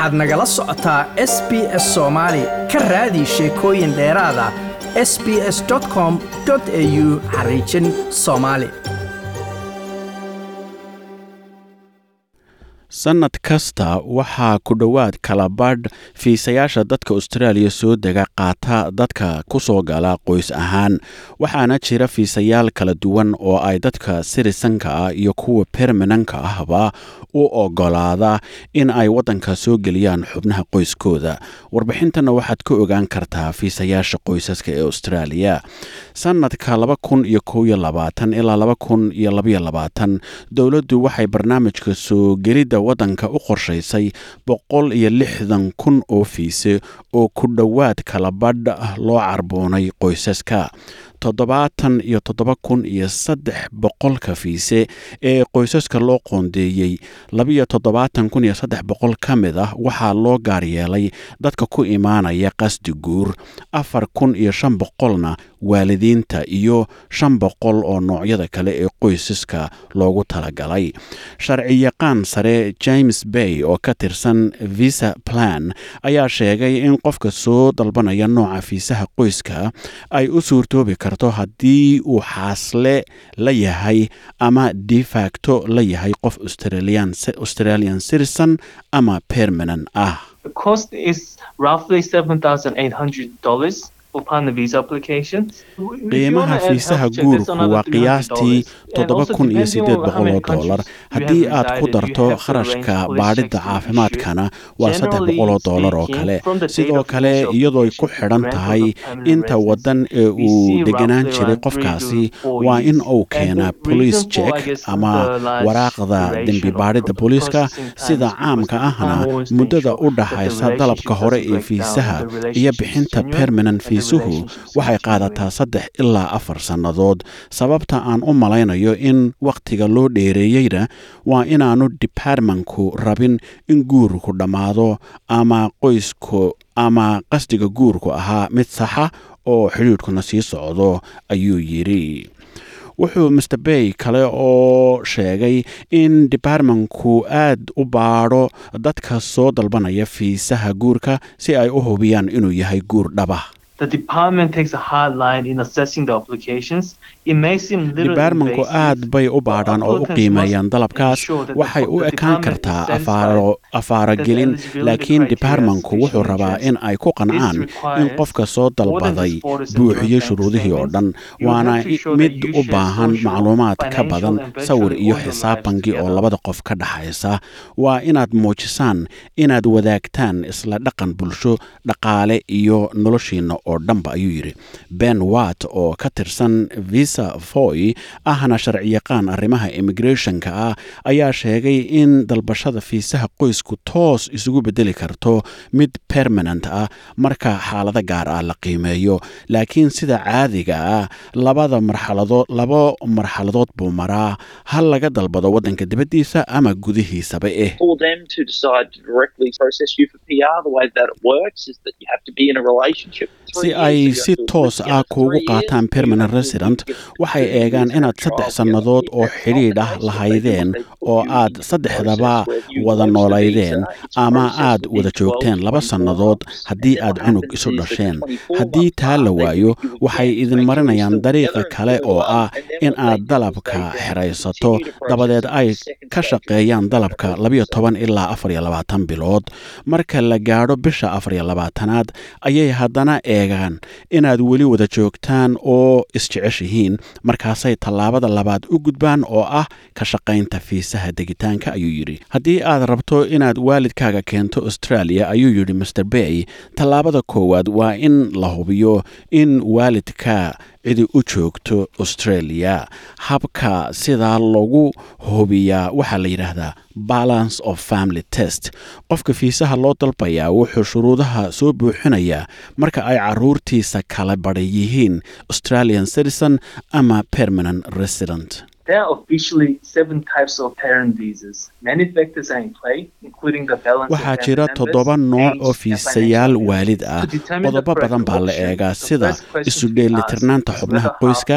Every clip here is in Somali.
waxaad nagala socotaa s b s soomaali ka raadi sheekooyin dheeraada. S b s com au xariijin soomaali sannad kasta waxaa ku dhowaad kala badh fiisayaasha dadka austraaliya soo dega qaata dadka ku soo gala qoys ahaan. Waxaana jira fiisayaal kala duwan oo ay dadka sirisanka ah iyo kuwa permananka ahba u ogolaada in ay waddanka soo geliyaan xubnaha qoyskooda. Warbixintana waxaad ka ogaan kartaa fiisayaasha qoysaska ee austraaliya sannadka ilaa dowladdu waxay barnaamijka soo gelidda waddanka u qorshaysay boqol iyo lixdan kun oo fiise oo ku dhowaad kala badh loo carboonay qoysaska. toddobaatan iyo toddoba kun iyo saddex boqolka fiise ee qoysaska loo qoondeeyey labiyo toddobaatan kun iyo saddex boqol ka mid ah waxaa loo gaar yeelay dadka ku imaanaya qasdi guur afar kun iyo shan boqolna waalidiinta iyo shan boqol oo noocyada kale ee qoysaska loogu talagalay. Sharciyaqaan sare james bay oo ka tirsan visa plan ayaa sheegay in qofka soo dalbanaya nooca fiisaha qoyska ay u suurtoobi karto haddii uu xaasle la yahay ama defacto la yahay qof australian citizen ama permanent ah qiimaha fiisaha guurku waa qiyaastii toddoba kun iyo siddeed boqol oo dollar. haddii aad ku darto kharashka baadhidda caafimaadkana waa saddex boqol oo dollar oo kale sidoo kale iyadooy ku xidhan tahay inta waddan ee uu deganaan jiray qofkaasi waa in uu keenaa bolice jek ama waraaqda dembi baadhidda booliiska sida caamka ahna muddada u dhaxaysa dalabka hore ee fiisaha iyo bixinta permanent fiisuhu waxay qaadataa saddex ilaa afar sannadood. Sababta aan u malaynayo in wakhtiga loo dheereeyeyna waa inaannu departmentku rabin in guurku dhammaado ama qoysku ama qasdiga guurku ahaa mid saxa oo xidhiidhkuna sii socdo ayuu yidhi. Wuxuu master bay kale oo sheegay in departmentku aad u baadho dadka soo dalbanaya fiisaha guurka si ay u hubiyaan inuu yahay guur dhaba the department takes a hard line in assessing the applications dibaarmanku aad bay u baadhaan oo u qiimeeyaan dalabkaas. waxay u ekaan kartaa afaaragelin laakiin dibaarmanku wuxuu rabaa in ay ku qancaan in qofka soo dalbaday buuxiyey shuruudihii oo dhan. Waana mid u baahan macluumaad ka badan sawir iyo xisaab bangi oo labada qof ka dhaxaysa. Waa inaad muujisaan inaad wadaagtaan isla dhaqan bulsho dhaqaale iyo noloshiinna oo dhanba ayuu yidhi. Ben wat oo ka tirsan visa foy ahna sharciyaqaan arrimaha immigrathonka ah ayaa sheegay in dalbashada fiisaha qoysku toos isugu bedeli karto mid permanent ah marka xaalado gaar ah la qiimeeyo. Laakiin sida caadiga ah labada marxaladood laba marxaladood buu maraa hal laga dalbado waddanka dibaddiisa ama gudihiisaba eh. Si ay si toos ah kuugu qaataan permanent resident waxay eegaan inaad saddex sannadood oo xidhiidh ah lahaydeen oo aad saddexdaba wada noolaydeen ama aad wada joogteen laba sannadood haddii aad cunug isu dhasheen. Haddii taa la waayo waxay idin marinayaan dariiqa kale oo ah in aad dalabka xeraysato dabadeed ay ka shaqeeyaan dalabka labiyo toban ilaa afariyo labaatan bilood. Marka la gaadho bisha afariyo labaatanaad ayay haddana eegaan inaad weli wada joogtaan oo isjeceshihiin markaasay tallaabada labaad u gudbaan oo ah ka shaqaynta fiisaha degitaanka ayuu yidhi. Haddii aad rabto inaad waalidkaaga keento australia ayuu yidhi master bay tallaabada koowaad waa in la hubiyo in waalidka cidi u joogto australia. Habka sidaa lagu hubiyaa waxaa la yidhaahdaa balance of family test. Qofka fiisaha loo dalbayaa wuxuu shuruudaha soo buuxinayaa marka ay caruurtiisa kala badha yihiin australian citizen ama permanent resident waxaa jira toddoba nooc oo fiisayaal waalid ah qodobo badan baa la eegaa sida isu dheelitirnaanta xubnaha qoyska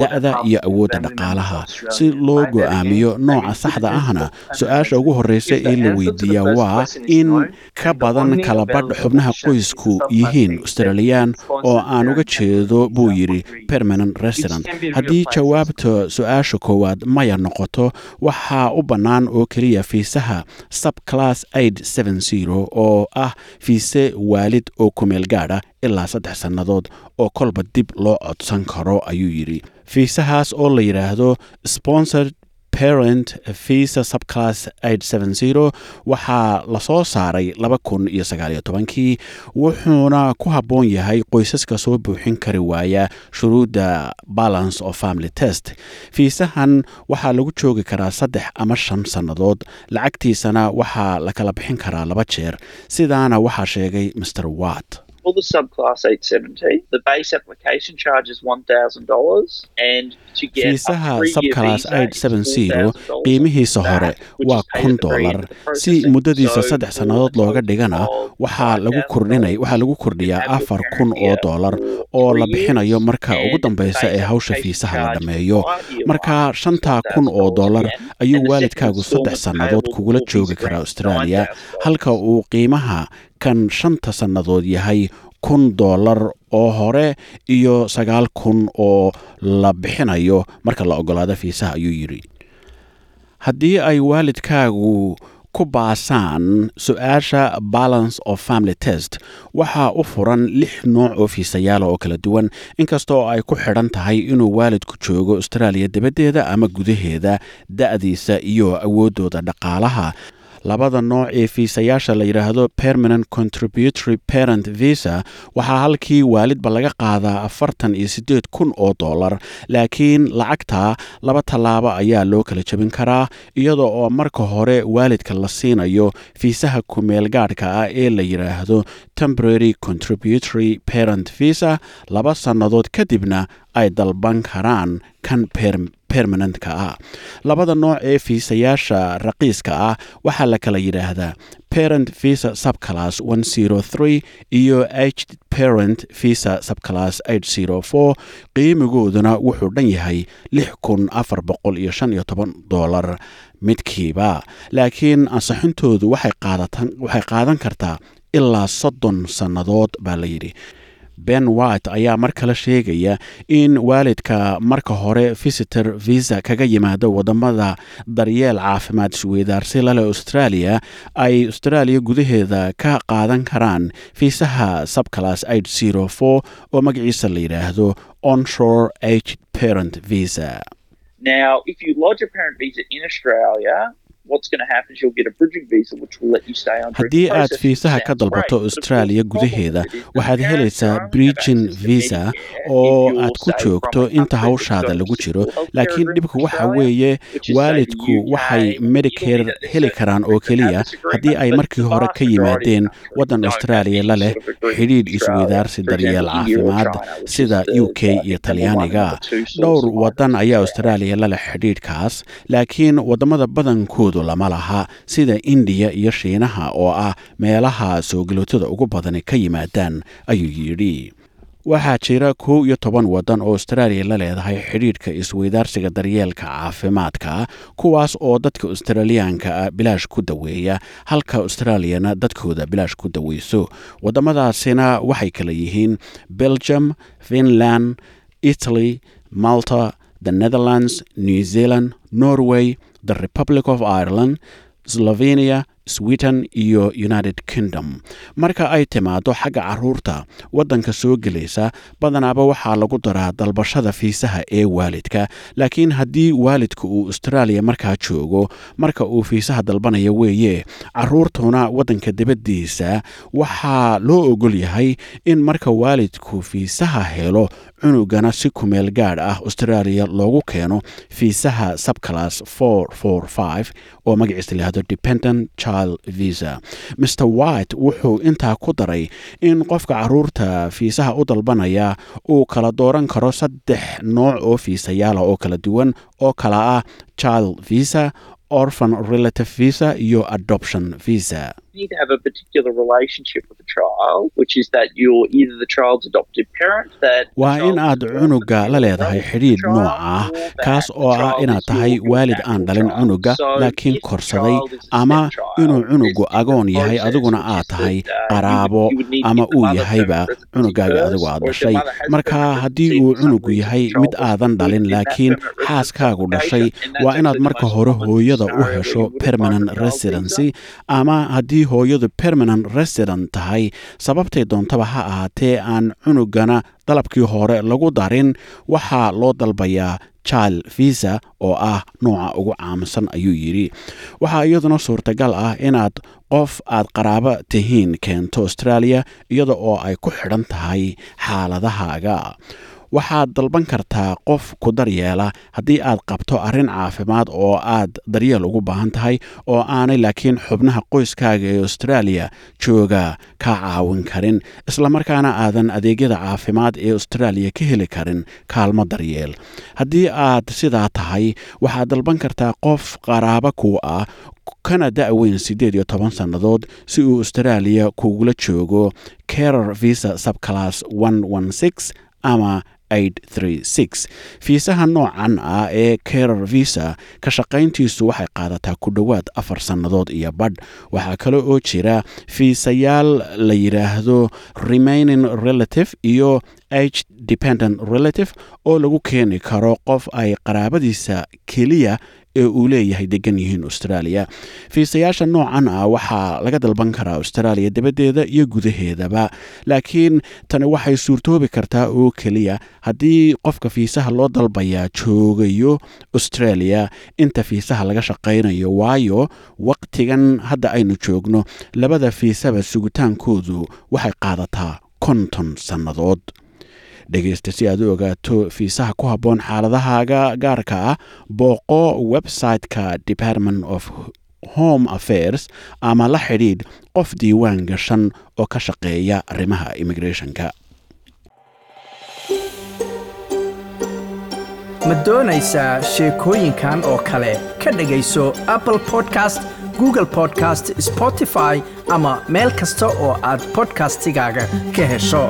da'da iyo awoodda dhaqaalaha si loo go'aamiyo nooca saxda ahna su'aasha ugu horreysa ee la weydiiyaa waa in ka badan kalabadh xubnaha qoysku yihiin australiyaan oo aan uga jeedo buu yidhi permanent resident. haddii jawaabta su'aasha koowaad maya noqoto waxaa u bannaan oo keliya fiisaha subclass aid oo ah fiise waalid oo kumeel gaadha ilaa saddex sannadood oo kolba dib loo codsan karo ayuu yidhi. Fiisahaas oo la yidhaahdo sponsored parent visa subclass waxaa la soo saaray laba kun iyo sagaaliyo tobankii. Wuxuuna ku habboon yahay qoysaska soo buuxin kari waaya shuruudda balance of family test. Fiisahan waxaa lagu joogi karaa saddex ama shan sannadood. Lacagtiisana waxaa la kala bixin karaa laba jeer. Sidaana waxaa sheegay mr watt For the subclass 870, the base application charge is $1,000 and to get fiisaha subclass visa aid is seven $4,000 qiimihiisa hore waa kun the si muddadiisa saddex sannadood looga dhigana waxaa lagu $5,000 kordhinay waxaa lagu kordhiyaa afar kun oo for oo la bixinayo marka ugu dambaysa ee hawsha fiisaha la dhammeeyo marka shantaa kun oo $1,000 dollar again, ayuu waalidkaagu saddex sannadood kugula joogi karaa australia. $9,000. halka uu qiimaha kan shanta sannadood yahay kun dollar oo hore iyo sagaal kun oo la bixinayo. Marka la ogolaado fiisaha ayuu yidhi. Haddii ay waalidkaagu ku baasaan su'aasha balance of family test waxaa u furan lix nooc oo fiisayaala oo kala duwan. Inkastoo ay ku xidhan tahay inuu waalidku joogo austraaliya dibaddeeda ama gudaheeda da'diisa iyo awooddooda dhaqaalaha labada nooc ee fiisayaasha la yidhaahdo permanent contributory parent visa waxaa halkii waalidba laga qaadaa afartan iyo siddeed kun oo dollar laakiin lacagta laba tallaabo ayaa loo kala jebin karaa iyadoo oo marka hore waalidka la siinayo fiisaha kumeel gaadhka ah ee la yidhaahdo temporary contributory parent visa laba sannadood kadibna ay dalban karaan kan per permanentka ah. Labada nooc ee fiisayaasha raqiiska ah waxaa la kala yidhaahdaa parent visa subclass iyo h parent visa subclass qiimigooduna wuxuu dhan yahay dollar midkiiba. Laakiin ansixintoodu waxay qaadan kartaa ilaa soddon sannadood baa la yidhi ben white ayaa mar kale sheegaya in waalidka marka hore visitor visa kaga yimaado waddamada daryeel caafimaad isweydaarsi lale australia ay austraaliya gudaheeda ka qaadan karaan fiisaha subclass oo magaciisa la yidhaahdo onshore h parent visa Now, if you lodge a parent visa in Australia, what's going to happen is you'll get a bridging visa, which will let you stay on. haddii aad fiisaha ka dalbato austraaliya gudaheeda waxaad helaysaa bridgin visa oo aad ku joogto inta hawshaada lagu jiro laakiin dhibka waxa weeye waalidku waxay medicare heli karaan oo keliya. haddii ay markii hore ka yimaadeen waddan austraaliya la leh xidhiidh isweydaarsi daryeel caafimaad sida u k iyo talyaaniga. dhowr waddan ayaa austraaliya la leh xidhiidhkaas laakiin waddamada badankoodu lama laha sida indiya iyo shiinaha oo ah meelaha soo galootada ugu badani ka yimaadaan ayuu yidhi. Waxaa jira kow iyo toban waddan oo austraaliya la leedahay xidhiidhka isweydaarsiga daryeelka caafimaadka kuwaas oo dadka australiyaanka ah bilaash ku daweeya halka austraaliyana dadkooda bilaash ku daweyso. Waddamadaasina waxay kala yihiin belgium finland italy malta the netherlands new zealand norway the republic of ireland slovenia sweden iyo united kingdom. Marka ay timaado xagga carruurta waddanka soo gelaysa badanaaba waxaa lagu daraa dalbashada fiisaha ee waalidka. Laakiin haddii waalidka uu austraaliya markaa joogo marka uu fiisaha dalbanaya weeye caruurtuna waddanka dibaddiisa waxaa loo ogol yahay in marka waalidku fiisaha helo cunugana si kumeel gaadh ah austraaliya loogu keeno. Fiisaha subclass oo magaciisa lahado dependent child visa. Mr white wuxuu intaa ku daray in qofka carruurta fiisaha u dalbanaya uu kala dooran karo saddex nooc oo fiisayaala oo kala duwan oo kala ah child visa orphan relative visa iyo adoption visa need to have a particular relationship with the child, which is that you're either the child's adoptive parent that waa in aad cunuga la leedahay xidhiidh nooc ah kaas oo ah inaad tahay waalid aan dhalin cunuga laakiin korsaday ama inuu cunugu agoon yahay adiguna aad tahay qaraabo ama uu yahayba cunugaaga adigu aad dhashay marka haddii uu cunugu yahay mid aadan dhalin laakiin xaaskaagu dhashay waa inaad marka hore hooyada u hesho permanent residency ama haddii hooyadu permanent resident tahay. Sababtay doontaba ha ahaatee aan cunugana dalabkii hore lagu darin. Waxaa loo dalbayaa child visa oo ah nooca ugu caamsan ayuu yidhi. Waxaa iyaduna suurtagal ah inaad qof aad qaraabo tihiin keento australia iyada oo ay ku xidhan tahay xaaladahaaga waxaad dalban kartaa qof ku daryeela haddii aad qabto arrin caafimaad oo aad daryeel ugu baahan tahay oo aanay laakiin xubnaha qoyskaaga ee australia jooga kaa caawin karin. Islamarkaana aadan adeegyada caafimaad ee australia ka heli karin kaalmo daryeel. Haddii aad sidaa tahay waxaad dalban kartaa qof qaraabo kuu ah kana da-weyn siddeed iyo toban sannadood si uu australia kugula joogo. Carer visa subclass ama fiisaha noocan ah ee carer visa ka shaqayntiisu waxay qaadataa ku dhowaad afar sannadood iyo badh. Waxaa kale oo jira fiisayaal la yidhaahdo remaining relative iyo h dependent relative oo lagu keeni karo qof ay qaraabadiisa keliya ee uu leeyahay degan yihiin australia. Fiisayaasha noocan ah waxaa laga dalban karaa australia dabaddeeda iyo gudaheedaba. Laakiin tani waxay suurtoobi kartaa oo keliya haddii qofka fiisaha loo dalbayaa joogayo australia inta fiisaha laga shaqaynayo waayo waqtigan hadda aynu joogno. Labada fiisaba sugitaankoodu waxay qaadataa konton sannadood dhegaysta si aad u ogaato fiisaha ku habboon xaaladahaaga gaarka ah booqo website-ka department of home affairs ama la xidhiidh qof diiwaan gashan oo ka shaqeeya arrimaha immigrationka. Ma doonaysaa sheekooyinkan oo kale? Ka dhegayso apple podcast google podcast spotify ama meel kasta oo aad bodkastigaaga ka hesho